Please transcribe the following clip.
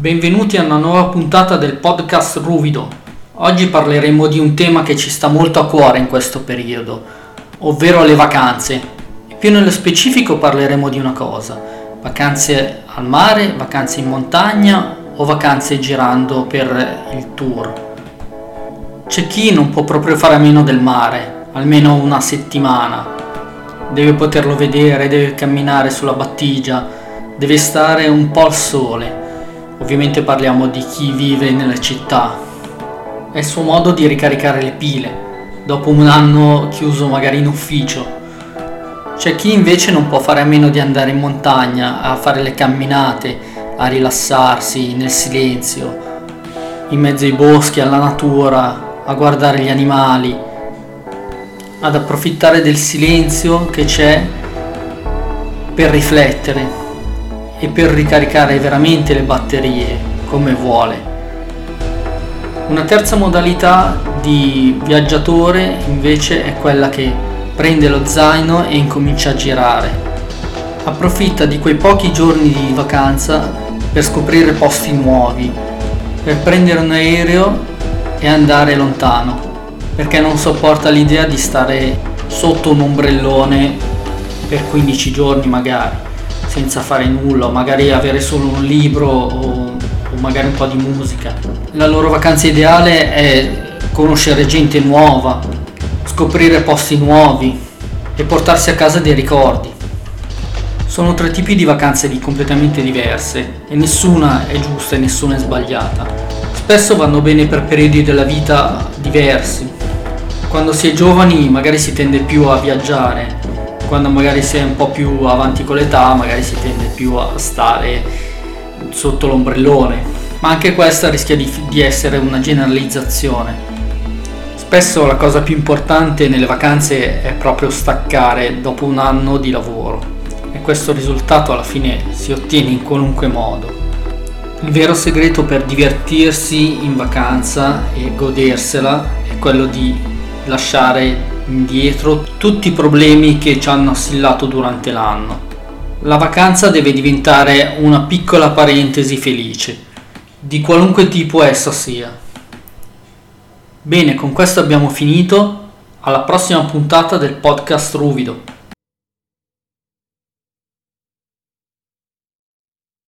Benvenuti a una nuova puntata del podcast Ruvido. Oggi parleremo di un tema che ci sta molto a cuore in questo periodo, ovvero le vacanze. Più nello specifico parleremo di una cosa, vacanze al mare, vacanze in montagna o vacanze girando per il tour. C'è chi non può proprio fare a meno del mare, almeno una settimana. Deve poterlo vedere, deve camminare sulla battigia, deve stare un po' al sole Ovviamente parliamo di chi vive nelle città. È il suo modo di ricaricare le pile, dopo un anno chiuso magari in ufficio. C'è chi invece non può fare a meno di andare in montagna, a fare le camminate, a rilassarsi nel silenzio, in mezzo ai boschi, alla natura, a guardare gli animali, ad approfittare del silenzio che c'è per riflettere e per ricaricare veramente le batterie come vuole. Una terza modalità di viaggiatore invece è quella che prende lo zaino e incomincia a girare. Approfitta di quei pochi giorni di vacanza per scoprire posti nuovi, per prendere un aereo e andare lontano, perché non sopporta l'idea di stare sotto un ombrellone per 15 giorni magari senza fare nulla, magari avere solo un libro o, o magari un po' di musica. La loro vacanza ideale è conoscere gente nuova, scoprire posti nuovi e portarsi a casa dei ricordi. Sono tre tipi di vacanze completamente diverse e nessuna è giusta e nessuna è sbagliata. Spesso vanno bene per periodi della vita diversi. Quando si è giovani magari si tende più a viaggiare, quando magari è un po' più avanti con l'età magari si tende più a stare sotto l'ombrellone. Ma anche questa rischia di, di essere una generalizzazione. Spesso la cosa più importante nelle vacanze è proprio staccare dopo un anno di lavoro. E questo risultato alla fine si ottiene in qualunque modo. Il vero segreto per divertirsi in vacanza e godersela è quello di lasciare indietro tutti i problemi che ci hanno assillato durante l'anno. La vacanza deve diventare una piccola parentesi felice, di qualunque tipo essa sia. Bene, con questo abbiamo finito. Alla prossima puntata del podcast Ruvido.